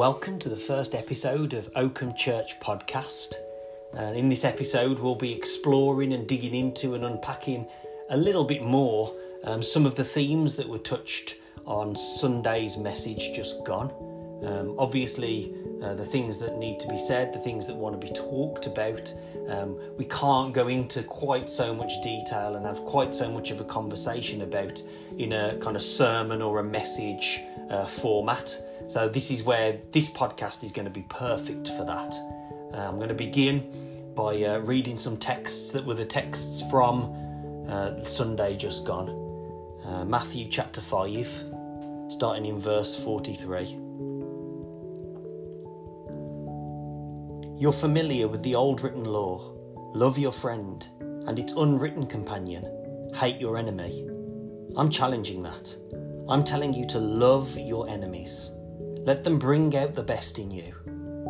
welcome to the first episode of Oakham Church podcast. And in this episode, we'll be exploring and digging into and unpacking a little bit more um, some of the themes that were touched on Sunday's message just gone. Um, obviously, uh, the things that need to be said, the things that want to be talked about. Um, we can't go into quite so much detail and have quite so much of a conversation about in a kind of sermon or a message uh, format. So, this is where this podcast is going to be perfect for that. Uh, I'm going to begin by uh, reading some texts that were the texts from uh, Sunday just gone. Uh, Matthew chapter 5, starting in verse 43. You're familiar with the old written law love your friend, and its unwritten companion hate your enemy. I'm challenging that. I'm telling you to love your enemies. Let them bring out the best in you,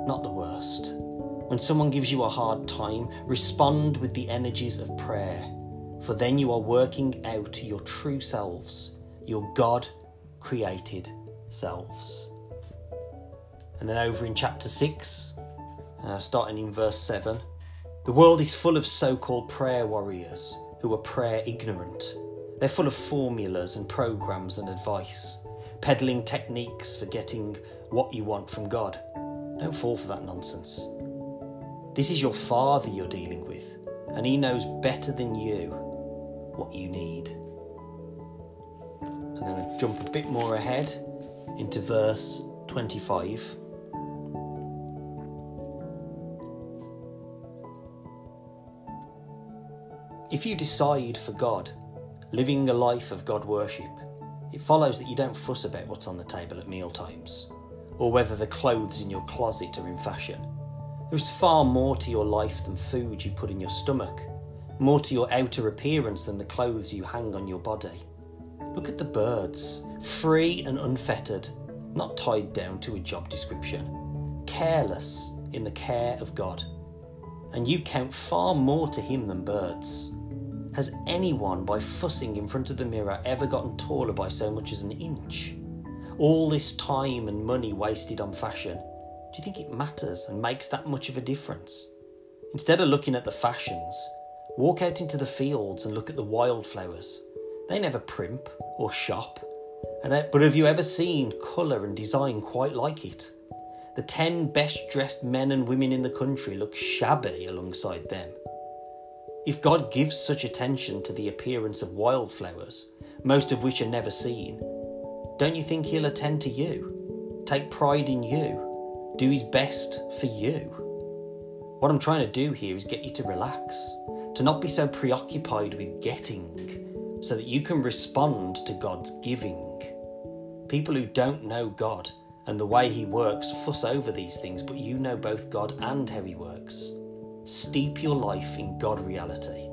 not the worst. When someone gives you a hard time, respond with the energies of prayer, for then you are working out your true selves, your God created selves. And then over in chapter 6, uh, starting in verse 7, the world is full of so called prayer warriors who are prayer ignorant. They're full of formulas and programs and advice, peddling techniques for getting what you want from God. Don't fall for that nonsense. This is your Father you're dealing with, and He knows better than you what you need. And then I jump a bit more ahead into verse 25. If you decide for God, living a life of God worship, it follows that you don't fuss about what's on the table at meal times, or whether the clothes in your closet are in fashion. There is far more to your life than food you put in your stomach, more to your outer appearance than the clothes you hang on your body. Look at the birds, free and unfettered, not tied down to a job description, careless in the care of God. And you count far more to Him than birds. Has anyone, by fussing in front of the mirror, ever gotten taller by so much as an inch? All this time and money wasted on fashion, do you think it matters and makes that much of a difference? Instead of looking at the fashions, walk out into the fields and look at the wildflowers. They never primp or shop. Uh, but have you ever seen colour and design quite like it? The 10 best dressed men and women in the country look shabby alongside them. If God gives such attention to the appearance of wildflowers, most of which are never seen, don't you think He'll attend to you? Take pride in you? Do His best for you? What I'm trying to do here is get you to relax, to not be so preoccupied with getting, so that you can respond to God's giving. People who don't know God and the way He works fuss over these things, but you know both God and how He works. Steep your life in God reality,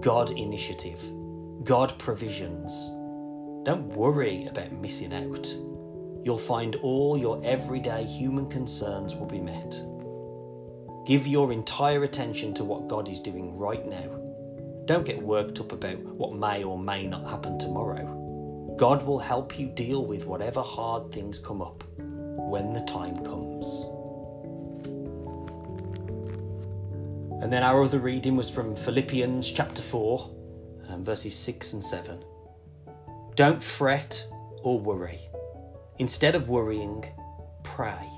God initiative, God provisions. Don't worry about missing out. You'll find all your everyday human concerns will be met. Give your entire attention to what God is doing right now. Don't get worked up about what may or may not happen tomorrow. God will help you deal with whatever hard things come up when the time comes. And then our other reading was from Philippians chapter 4, um, verses 6 and 7. Don't fret or worry. Instead of worrying, pray.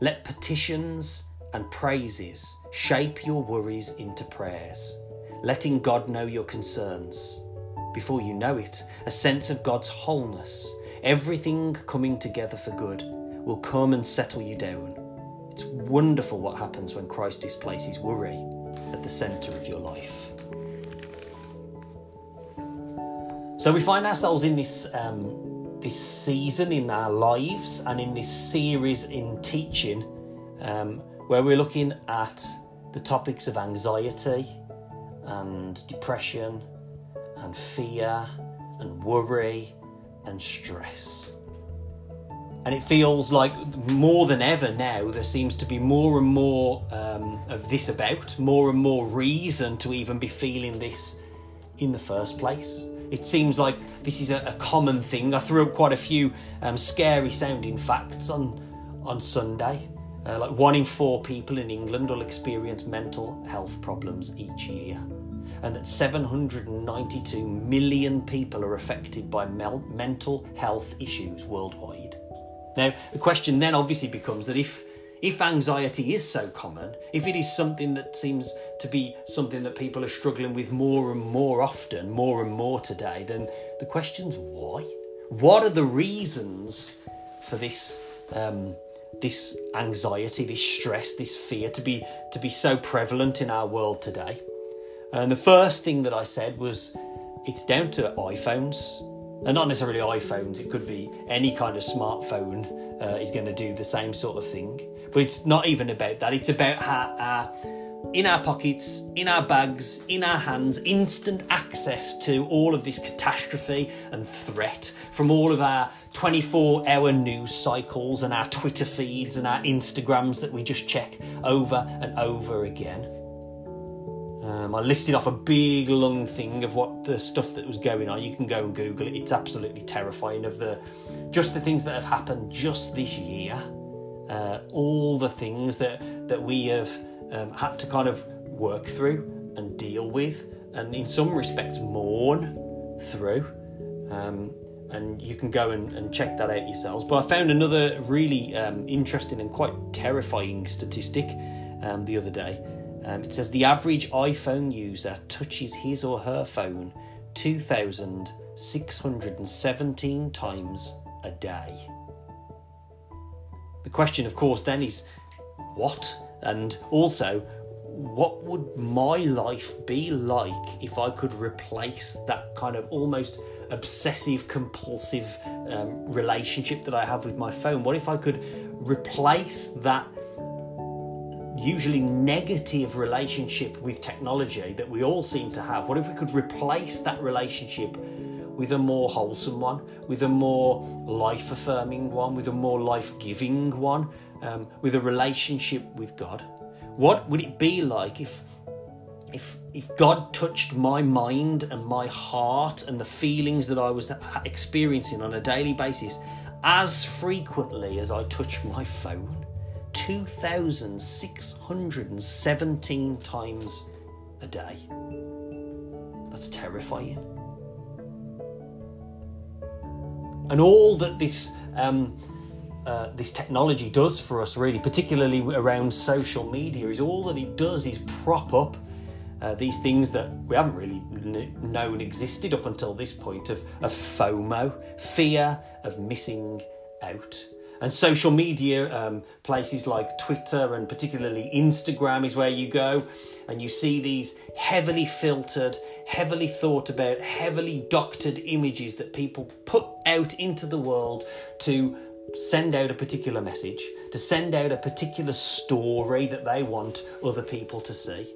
Let petitions and praises shape your worries into prayers, letting God know your concerns. Before you know it, a sense of God's wholeness, everything coming together for good, will come and settle you down it's wonderful what happens when Christ displaces worry at the centre of your life. So we find ourselves in this um, this season in our lives and in this series in teaching, um, where we're looking at the topics of anxiety and depression and fear and worry and stress. And it feels like more than ever now, there seems to be more and more um, of this about, more and more reason to even be feeling this in the first place. It seems like this is a, a common thing. I threw up quite a few um, scary sounding facts on on Sunday. Uh, like one in four people in England will experience mental health problems each year, and that 792 million people are affected by mel- mental health issues worldwide. Now, the question then obviously becomes that if if anxiety is so common, if it is something that seems to be something that people are struggling with more and more often, more and more today, then the question's why? What are the reasons for this um, this anxiety, this stress, this fear to be to be so prevalent in our world today? And the first thing that I said was it's down to iPhones, and not necessarily iPhones. It could be any kind of smartphone uh, is going to do the same sort of thing. But it's not even about that. It's about how our, in our pockets, in our bags, in our hands, instant access to all of this catastrophe and threat from all of our 24 hour news cycles and our Twitter feeds and our Instagrams that we just check over and over again. Um, I listed off a big long thing of what the stuff that was going on. You can go and Google it. It's absolutely terrifying of the just the things that have happened just this year. Uh, all the things that that we have um, had to kind of work through and deal with, and in some respects mourn through. Um, and you can go and, and, check that out yourselves. But I found another really um, interesting and quite terrifying statistic um, the other day. Um, it says the average iPhone user touches his or her phone 2,617 times a day. The question, of course, then is what? And also, what would my life be like if I could replace that kind of almost obsessive compulsive um, relationship that I have with my phone? What if I could replace that usually negative relationship with technology that we all seem to have, what if we could replace that relationship with a more wholesome one, with a more life affirming one, with a more life giving one, um, with a relationship with God? What would it be like if? If, if God touched my mind and my heart and the feelings that I was experiencing on a daily basis as frequently as I touch my phone, 2,617 times a day. That's terrifying. And all that this um, uh, this technology does for us, really, particularly around social media, is all that it does is prop up uh, these things that we haven't really known existed up until this point of, of FOMO, fear of missing out. And social media um, places like Twitter and particularly Instagram is where you go and you see these heavily filtered, heavily thought about, heavily doctored images that people put out into the world to send out a particular message, to send out a particular story that they want other people to see.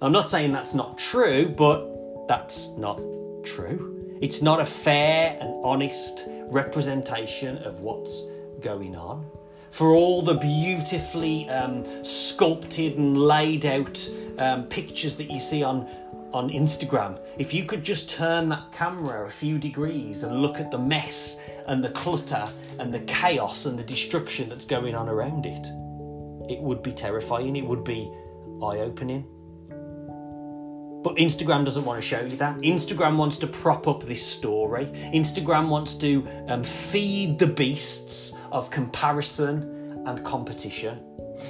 I'm not saying that's not true, but that's not true. It's not a fair and honest representation of what's going on, for all the beautifully um, sculpted and laid out um, pictures that you see on on Instagram. If you could just turn that camera a few degrees and look at the mess and the clutter and the chaos and the destruction that's going on around it, it would be terrifying. It would be eye opening. But Instagram doesn't want to show you that. Instagram wants to prop up this story. Instagram wants to um, feed the beasts of comparison and competition.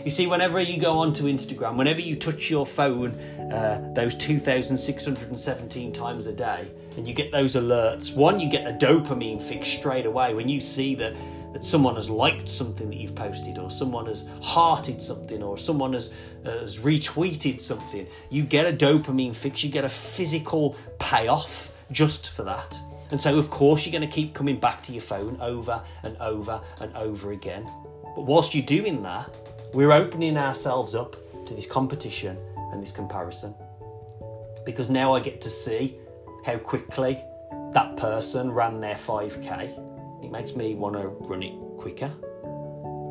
You see, whenever you go onto Instagram, whenever you touch your phone uh, those 2,617 times a day, and you get those alerts, one, you get a dopamine fix straight away when you see that that someone has liked something that you've posted, or someone has hearted something, or someone has, uh, has retweeted something, you get a dopamine fix, you get a physical payoff just for that. And so, of course, you're going to keep coming back to your phone over and over and over again. But whilst you're doing that, we're opening ourselves up to this competition and this comparison. Because now I get to see how quickly that person ran their 5k it makes me want to run it quicker.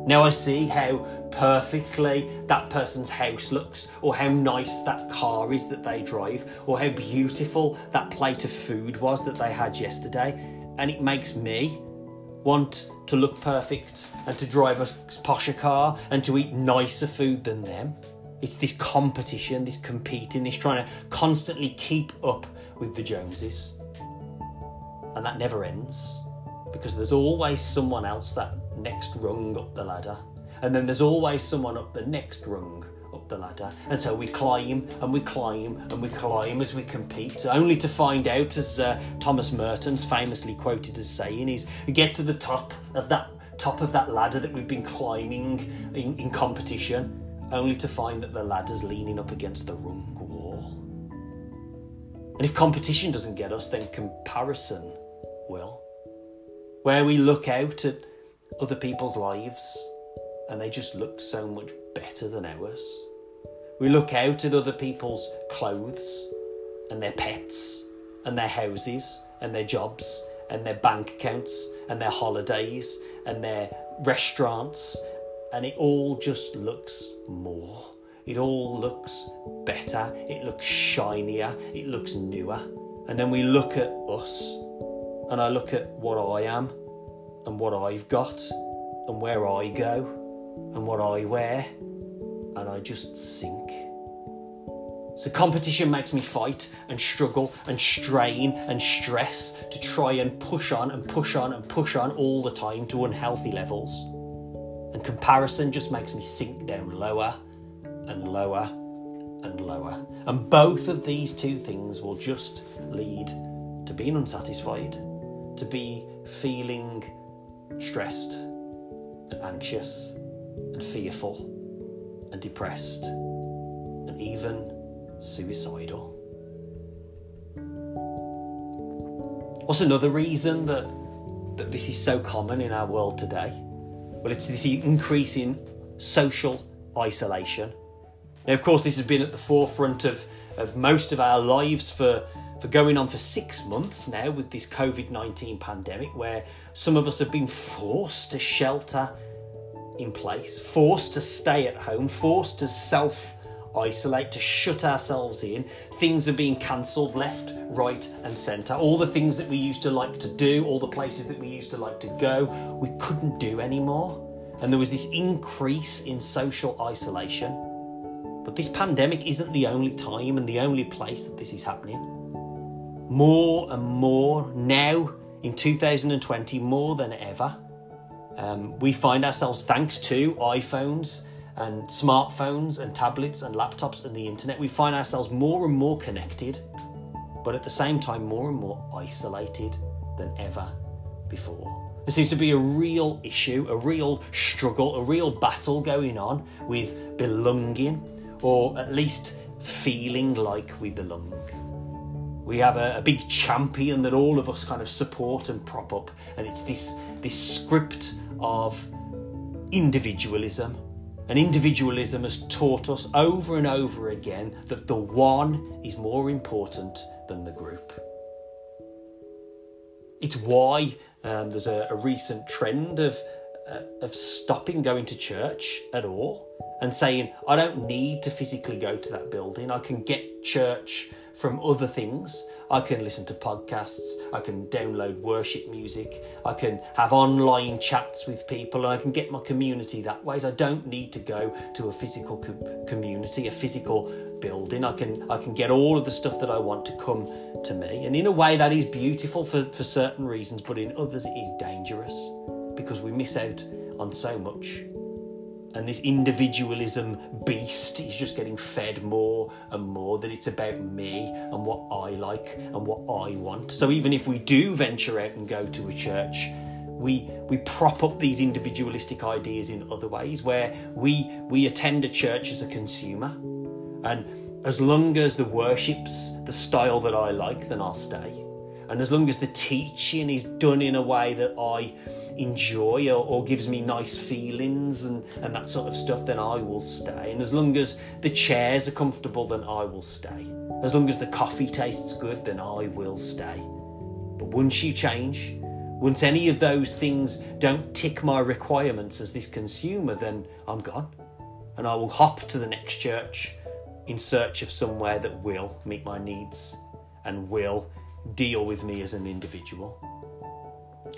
Now I see how perfectly that person's house looks, or how nice that car is that they drive, or how beautiful that plate of food was that they had yesterday, and it makes me want to look perfect and to drive a posher car and to eat nicer food than them. It's this competition, this competing, this trying to constantly keep up with the Joneses. And that never ends because there's always someone else that next rung up the ladder. And then there's always someone up the next rung up the ladder. And so we climb and we climb and we climb as we compete, only to find out, as uh, Thomas Merton's famously quoted as saying, is get to the top of that top of that ladder that we've been climbing in, in competition, only to find that the ladder's leaning up against the wrong wall. And if competition doesn't get us, then comparison will. Where we look out at other people's lives and they just look so much better than ours. We look out at other people's clothes and their pets and their houses and their jobs and their bank accounts and their holidays and their restaurants, and it all just looks more. It all looks better, it looks shinier, it looks newer. And then we look at us, and I look at what I am and what I've got and where I go and what I wear, and I just sink. So, competition makes me fight and struggle and strain and stress to try and push on and push on and push on all the time to unhealthy levels. And comparison just makes me sink down lower and lower and lower. And both of these two things will just lead to being unsatisfied, to be feeling stressed and anxious and fearful and depressed and even suicidal. What's another reason that, that this is so common in our world today? Well, it's this increasing social isolation. Now, of course, this has been at the forefront of, of most of our lives for, for going on for six months now with this COVID 19 pandemic, where some of us have been forced to shelter in place, forced to stay at home, forced to self isolate, to shut ourselves in. Things are being cancelled left, right, and centre. All the things that we used to like to do, all the places that we used to like to go, we couldn't do anymore. And there was this increase in social isolation. But this pandemic isn't the only time and the only place that this is happening. More and more now in 2020, more than ever, um, we find ourselves, thanks to iPhones and smartphones and tablets and laptops and the internet, we find ourselves more and more connected, but at the same time, more and more isolated than ever before. There seems to be a real issue, a real struggle, a real battle going on with belonging, or at least feeling like we belong. We have a, a, big champion that all of us kind of support and prop up, and it's this this script of individualism. And individualism has taught us over and over again that the one is more important than the group. It's why um, there's a, a, recent trend of, uh, of stopping going to church at all and saying, I don't need to physically go to that building, I can get church from other things. I can listen to podcasts, I can download worship music, I can have online chats with people, and I can get my community that way. So I don't need to go to a physical co- community, a physical building. I can I can get all of the stuff that I want to come to me. And in a way that is beautiful for, for certain reasons, but in others it is dangerous because we miss out on so much and this individualism beast is just getting fed more and more that it's about me and what I like and what I want. So even if we do venture out and go to a church, we we prop up these individualistic ideas in other ways where we we attend a church as a consumer and as long as the worship's the style that I like then I'll stay and as long as the teaching is done in a way that I enjoy or, or, gives me nice feelings and, and that sort of stuff, then I will stay. And as long as the chairs are comfortable, then I will stay. As long as the coffee tastes good, then I will stay. But once you change, once any of those things don't tick my requirements as this consumer, then I'm gone. And I will hop to the next church in search of somewhere that will meet my needs and will deal with me as an individual.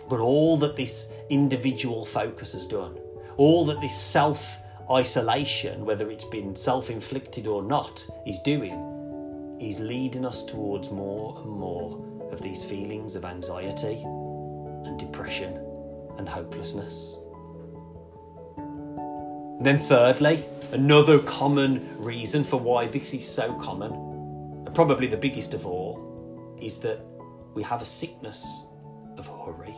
But all that this individual focus has done, all that this self isolation, whether it's been self inflicted or not, is doing, is leading us towards more and more of these feelings of anxiety and depression and hopelessness. And then, thirdly, another common reason for why this is so common, and probably the biggest of all, is that we have a sickness of hurry.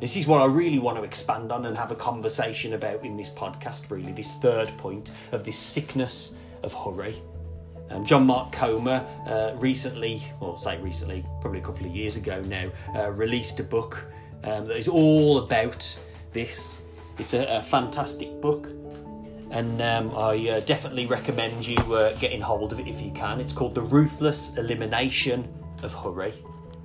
This is what I really want to expand on and have a conversation about in this podcast, really, this third point of this sickness of hurry. Um, John Mark Comer uh, recently, well, say recently, probably a couple of years ago now, uh, released a book um, that is all about this. It's a, a fantastic book, and um, I uh, definitely recommend you uh, getting hold of it if you can. It's called The Ruthless Elimination of Hurry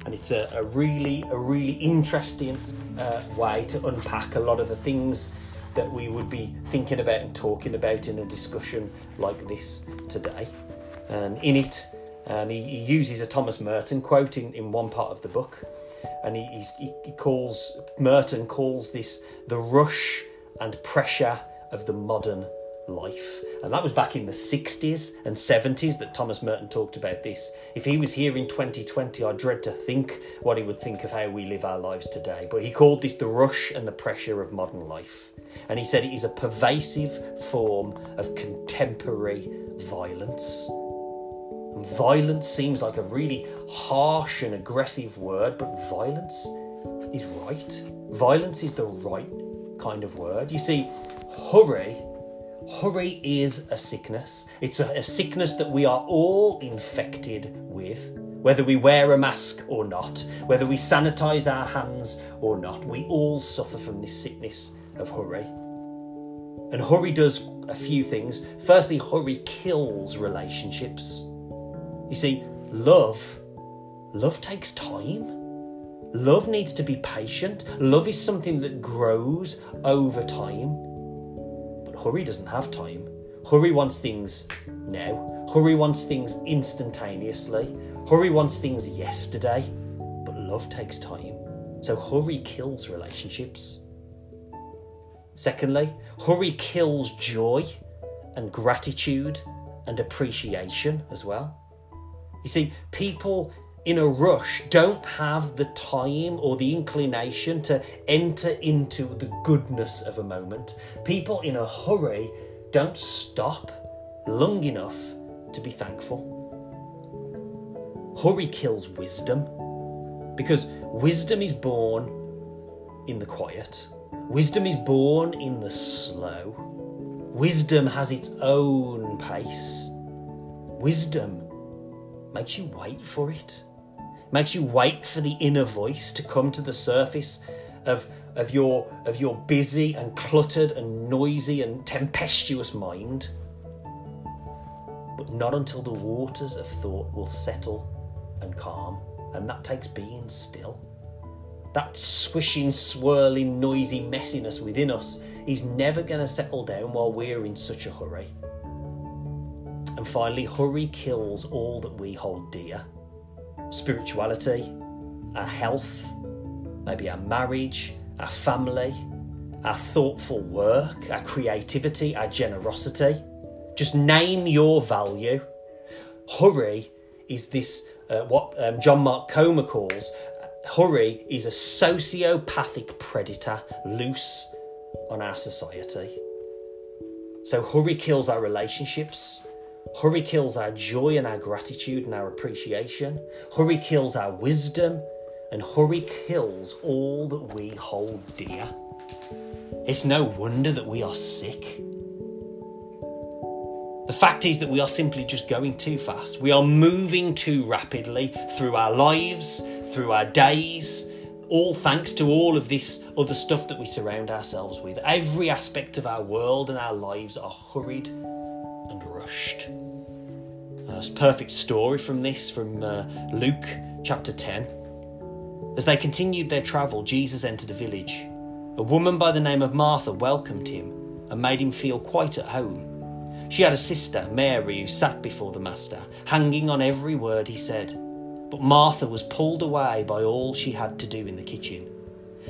and it's a, a really a really interesting uh, way to unpack a lot of the things that we would be thinking about and talking about in a discussion like this today. And in it, um, he, he, uses a Thomas Merton quote in, in one part of the book, and he, he, he calls Merton calls this the rush and pressure of the modern life. And that was back in the 60s and 70s that Thomas Merton talked about this. If he was here in 2020, I dread to think what he would think of how we live our lives today. But he called this the rush and the pressure of modern life. And he said it is a pervasive form of contemporary violence. And violence seems like a really harsh and aggressive word, but violence is right. Violence is the right kind of word. You see, hurry Hurry is a sickness. It's a, a, sickness that we are all infected with, whether we wear a mask or not, whether we sanitize our hands or not. We all suffer from this sickness of hurry. And hurry does a few things. Firstly, hurry kills relationships. You see, love, love takes time. Love needs to be patient. Love is something that grows over time. Hurry doesn't have time. Hurry wants things now. Hurry wants things instantaneously. Hurry wants things yesterday. But love takes time. So hurry kills relationships. Secondly, hurry kills joy and gratitude and appreciation as well. You see, people in a rush don't have the time or the inclination to enter into the goodness of a moment. People in a hurry don't stop long enough to be thankful. Hurry kills wisdom because wisdom is born in the quiet, wisdom is born in the slow. Wisdom has its own pace. Wisdom makes you wait for it makes you wait for the inner voice to come to the surface of, of, your, of your busy and cluttered and noisy and tempestuous mind. But not until the waters of thought will settle and calm, and that takes being still. That swishing, swirling, noisy messiness within us is never going to settle down while we're in such a hurry. And finally, hurry kills all that we hold dear spirituality, our health, maybe our marriage, our family, our thoughtful work, our creativity, our generosity. Just name your value. Hurry is this, uh, what um, John Mark Comer calls, hurry is a sociopathic predator loose on our society. So, hurry kills our relationships, Hurry kills our joy and our gratitude and our appreciation. Hurry kills our wisdom. And hurry kills all that we hold dear. It's no wonder that we are sick. The fact is that we are simply just going too fast. We are moving too rapidly through our lives, through our days, all thanks to all of this other stuff that we surround ourselves with. Every aspect of our world and our lives are hurried and rushed. A perfect story from this, from uh, Luke chapter 10. As they continued their travel, Jesus entered a village. A woman by the name of Martha welcomed him and made him feel quite at home. She had a sister, Mary, who sat before the Master, hanging on every word he said. But Martha was pulled away by all she had to do in the kitchen.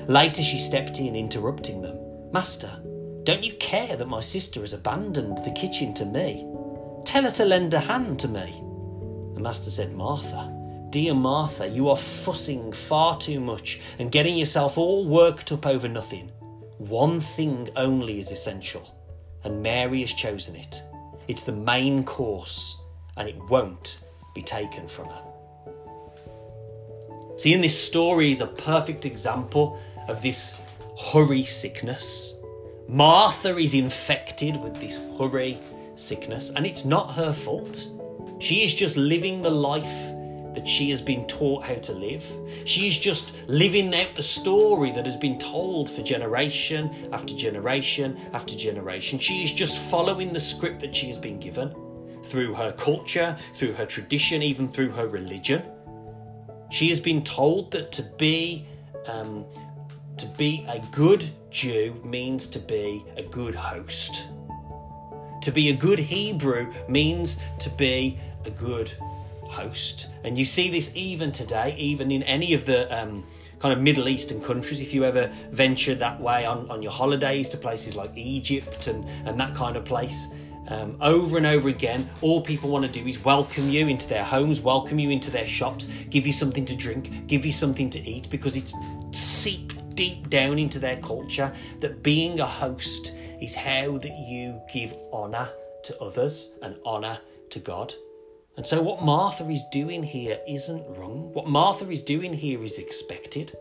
Later, she stepped in, interrupting them. Master, don't you care that my sister has abandoned the kitchen to me? Tell her to lend a hand to me. The master said, Martha, dear Martha, you are fussing far too much and getting yourself all worked up over nothing. One thing only is essential, and Mary has chosen it. It's the main course, and it won't be taken from her. See, in this story is a perfect example of this hurry sickness. Martha is infected with this hurry sickness, and it's not her fault. She is just living the life that she has been taught how to live. She is just living out the story that has been told for generation after generation after generation. She is just following the script that she has been given through her culture, through her tradition, even through her religion. She has been told that to be um, to be a good Jew means to be a good host. To be a good Hebrew means to be a good host. And you see this even today, even in any of the um, kind of Middle Eastern countries. If you ever venture that way on, on your holidays to places like Egypt and, and that kind of place, um, over and over again, all people want to do is welcome you into their homes, welcome you into their shops, give you something to drink, give you something to eat, because it's seeped deep down into their culture that being a host is how that you give honour to others and honour to God. And so, what Martha is doing here isn't wrong. What Martha is doing here is expected.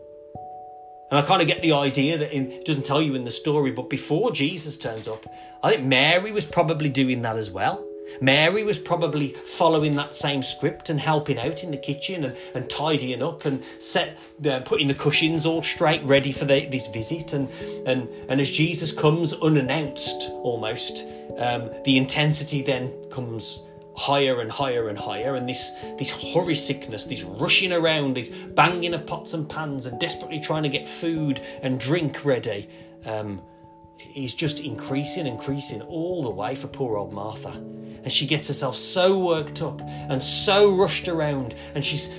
And I kind of get the idea that in, it doesn't tell you in the story, but before Jesus turns up, I think Mary was probably doing that as well. Mary was probably following that same script and helping out in the kitchen and, and tidying up and set uh, putting the cushions all straight, ready for the, this visit. And, and, and as Jesus comes unannounced almost, um, the intensity then comes higher and higher and higher and this this hurry sickness this rushing around this banging of pots and pans and desperately trying to get food and drink ready um, is just increasing increasing all the way for poor old martha. And she gets herself so worked up and so rushed around and she's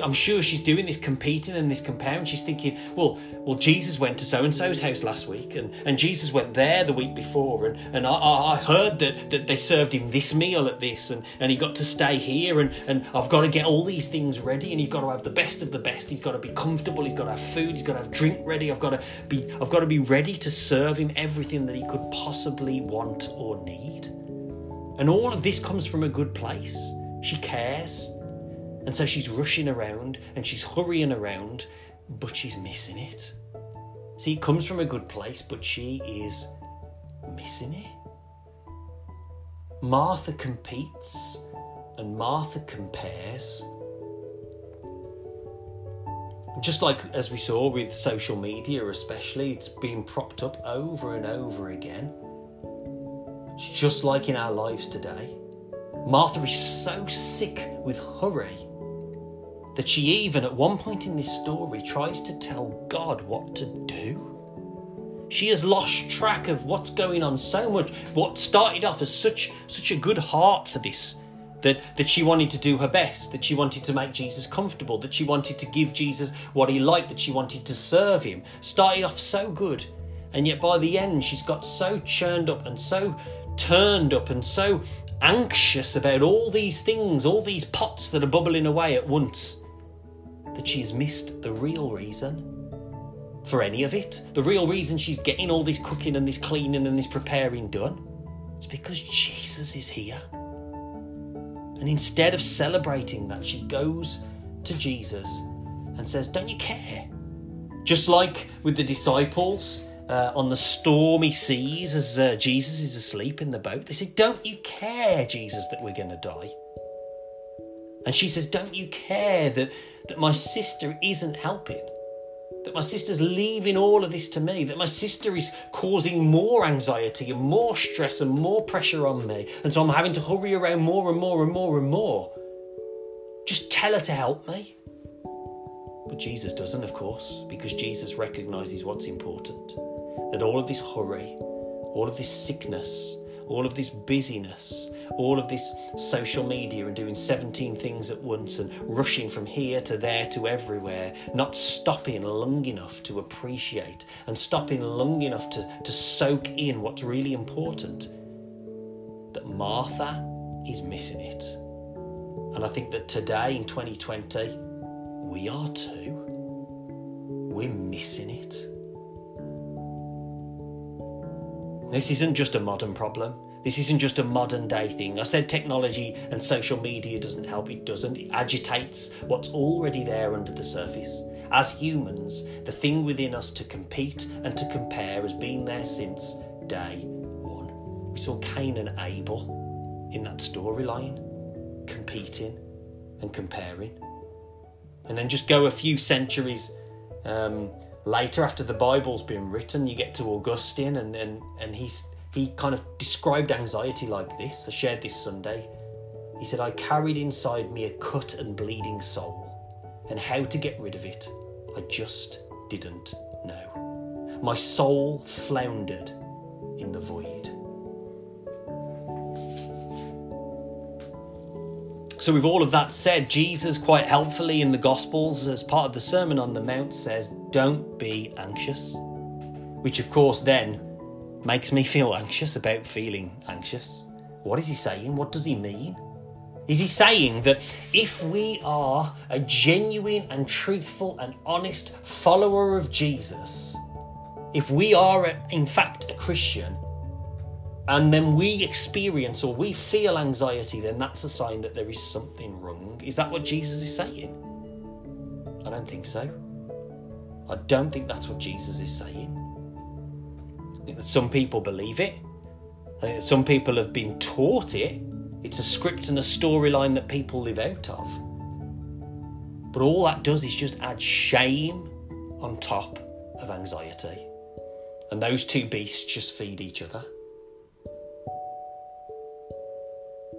I'm sure she's doing this competing and this comparing. She's thinking, well, well, Jesus went to so and so's house last week, and, and Jesus went there the week before, and, and I, I heard that, that they served him this meal at this, and, and he got to stay here, and, and I've got to get all these things ready, and he's got to have the best of the best. He's got to be comfortable. He's got to have food. He's got to have drink ready. I've got to be I've got to be ready to serve him everything that he could possibly want or need. And all of this comes from a good place. She cares. And so she's rushing around and she's hurrying around, but she's missing it. See, it comes from a good place, but she is missing it. Martha competes and Martha compares. Just like as we saw with social media, especially, it's being propped up over and over again. It's just like in our lives today. Martha is so sick with hurry that she even at one point in this story tries to tell God what to do. She has lost track of what's going on so much. What started off as such such a good heart for this that, that she wanted to do her best, that she wanted to make Jesus comfortable, that she wanted to give Jesus what he liked, that she wanted to serve him. Started off so good. And yet by the end, she's got so churned up and so turned up and so anxious about all these things, all these pots that are bubbling away at once that she has missed the real reason for any of it. The real reason she's getting all this cooking and this cleaning and this preparing done. It's because Jesus is here. And instead of celebrating that, she goes to Jesus and says, Don't you care? Just like with the disciples uh, on the stormy seas as uh, Jesus is asleep in the boat, they say, Don't you care, Jesus, that we're going to die? And she says, Don't you care that that my sister isn't helping. That my sister's leaving all of this to me, that my sister is causing more anxiety and more stress and more pressure on me. And so I'm having to hurry around more and more and more and more. Just tell her to help me. But Jesus doesn't, of course, because Jesus recognizes what's important. That all of this hurry, all of this sickness, all of this busyness, all of this social media and doing 17 things at once and rushing from here to there to everywhere, not stopping long enough to appreciate and stopping long enough to, to soak in what's really important, that Martha is missing it. And I think that today in 2020, we are too. We're missing it. This isn't just a modern problem. This isn't just a modern day thing. I said technology and social media doesn't help. It doesn't. It agitates what's already there under the surface. As humans, the thing within us to compete and to compare has been there since day one. We saw Cain and Abel in that storyline, competing and comparing. And then just go a few centuries um, later, after the Bible's been written, you get to Augustine, and, and, and he's, he kind of described anxiety like this. I shared this Sunday. He said, I carried inside me a cut and bleeding soul, and how to get rid of it, I just didn't know. My soul floundered in the void. So, with all of that said, Jesus, quite helpfully in the Gospels, as part of the Sermon on the Mount, says, Don't be anxious. Which, of course, then makes me feel anxious about feeling anxious. What is he saying? What does he mean? Is he saying that if we are a genuine and truthful and honest follower of Jesus, if we are, in fact, a Christian, and then we experience or we feel anxiety, then that's a sign that there is something wrong. Is that what Jesus is saying? I don't think so. I don't think that's what Jesus is saying. I think that some people believe it. I think that some people have been taught it. It's a script and a storyline that people live out of. But all that does is just add shame on top of anxiety. And those two beasts just feed each other.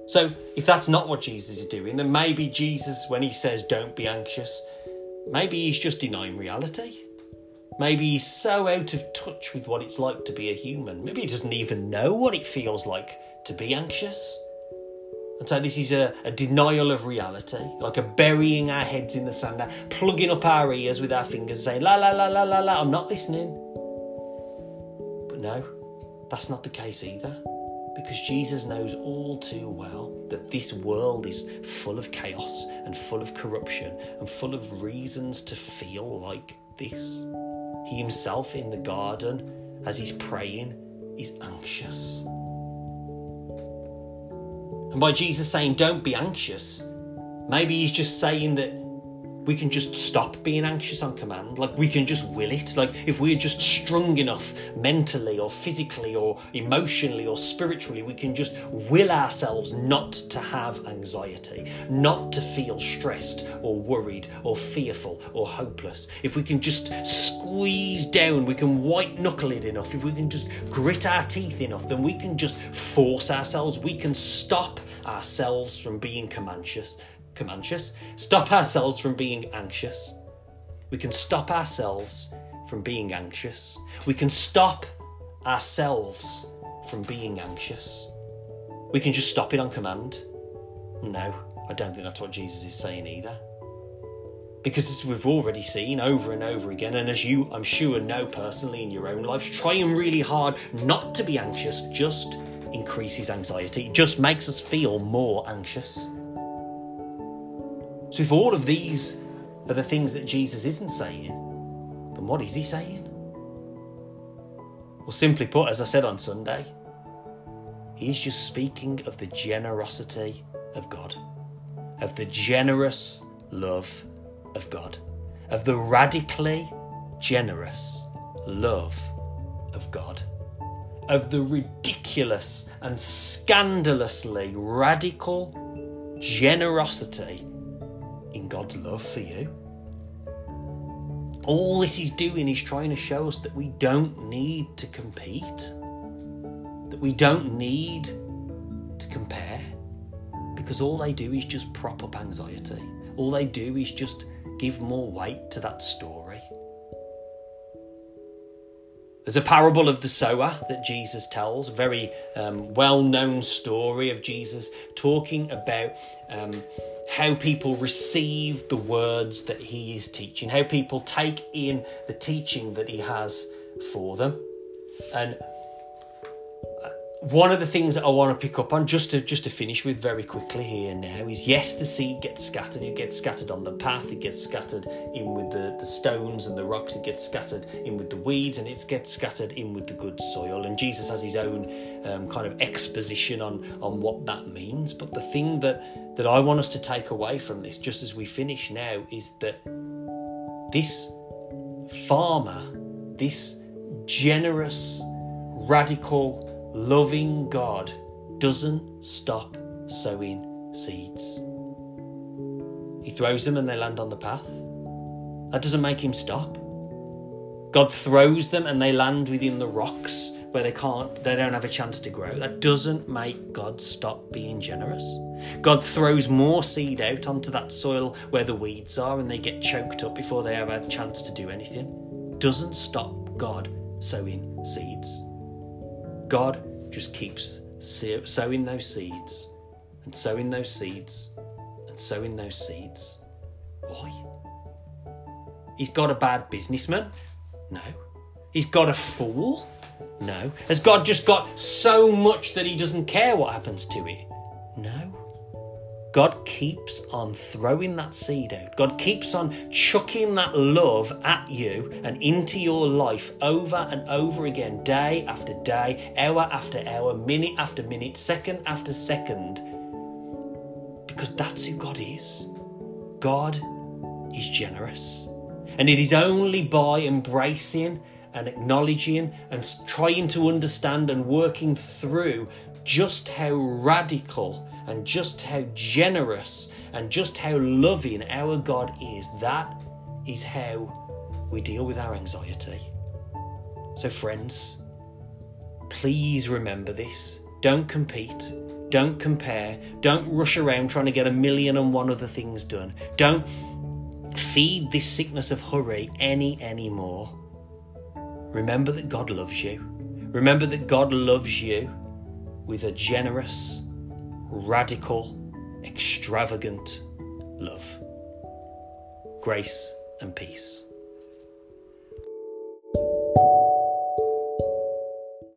So, if that's not what Jesus is doing, then maybe Jesus, when he says don't be anxious, maybe he's just denying reality. Maybe he's so out of touch with what it's like to be a human. Maybe he doesn't even know what it feels like to be anxious. And so this is a, a denial of reality, like a burying our heads in the sand, plugging up our ears with our fingers, saying, la la la la la la, I'm not listening. But no, that's not the case either because Jesus knows all too well that this world is full of chaos and full of corruption and full of reasons to feel like this. He himself in the garden, as he's praying, is anxious. And by Jesus saying, Don't be anxious, maybe he's just saying that we can just stop being anxious on command. Like we can just will it. Like if we're just strong enough mentally or physically or emotionally or spiritually, we can just will ourselves not to have anxiety, not to feel stressed or worried or fearful or hopeless. If we can just squeeze down, we can white knuckle it enough, if we can just grit our teeth enough, then we can just force ourselves, we can stop ourselves from being comanches come anxious, stop ourselves from being anxious. We can stop ourselves from being anxious. We can stop ourselves from being anxious. We can just stop it on command. No, I don't think that's what Jesus is saying either. Because as we've already seen over and over again, and as you, I'm sure, know personally in your own lives, trying really hard not to be anxious just increases anxiety, just makes us feel more anxious. So, if all of these are the things that Jesus isn't saying, then what is he saying? Well, simply put, as I said on Sunday, he's just speaking of the generosity of God, of the generous love of God, of the radically generous love of God, of the ridiculous and scandalously radical generosity in God's love for you. All this is doing is trying to show us that we don't need to compete, that we don't need to compare, because all they do is just prop up anxiety. All they do is just give more weight to that story. There's a parable of the sower that Jesus tells, a very um, well known story of Jesus talking about um, how people receive the words that he is teaching, how people take in the teaching that he has for them. And one of the things that I want to pick up on, just to just to finish with very quickly here now, is yes, the seed gets scattered. It gets scattered on the path. It gets scattered in with the, the stones and the rocks. It gets scattered in with the weeds, and it gets scattered in with the good soil. And Jesus has his own um, kind of exposition on on what that means. But the thing that that I want us to take away from this, just as we finish now, is that this farmer, this generous, radical loving God doesn't stop sowing seeds. He throws them and they land on the path. That doesn't make him stop. God throws them and they land within the rocks where they can't they don't have a chance to grow. That doesn't make God stop being generous. God throws more seed out onto that soil where the weeds are and they get choked up before they have a chance to do anything. Doesn't stop God sowing seeds. God just keeps sowing those seeds and sowing those seeds and sowing those seeds. Why? He's got a bad businessman? No. He's got a fool? No. Has God just got so much that he doesn't care what happens to it? No. God keeps on throwing that seed out. God keeps on chucking that love at you and into your life over and over again, day after day, hour after hour, minute after minute, second after second. Because that's who God is. God is generous. And it is only by embracing and acknowledging and trying to understand and working through just how radical and just how generous and just how loving our God is, that is how we deal with our anxiety. So, friends, please remember this. Don't compete. Don't compare. Don't rush around trying to get a million and one other things done. Don't feed this sickness of hurry any anymore. Remember that God loves you. Remember that God loves you with a generous, radical, extravagant love. Grace and peace.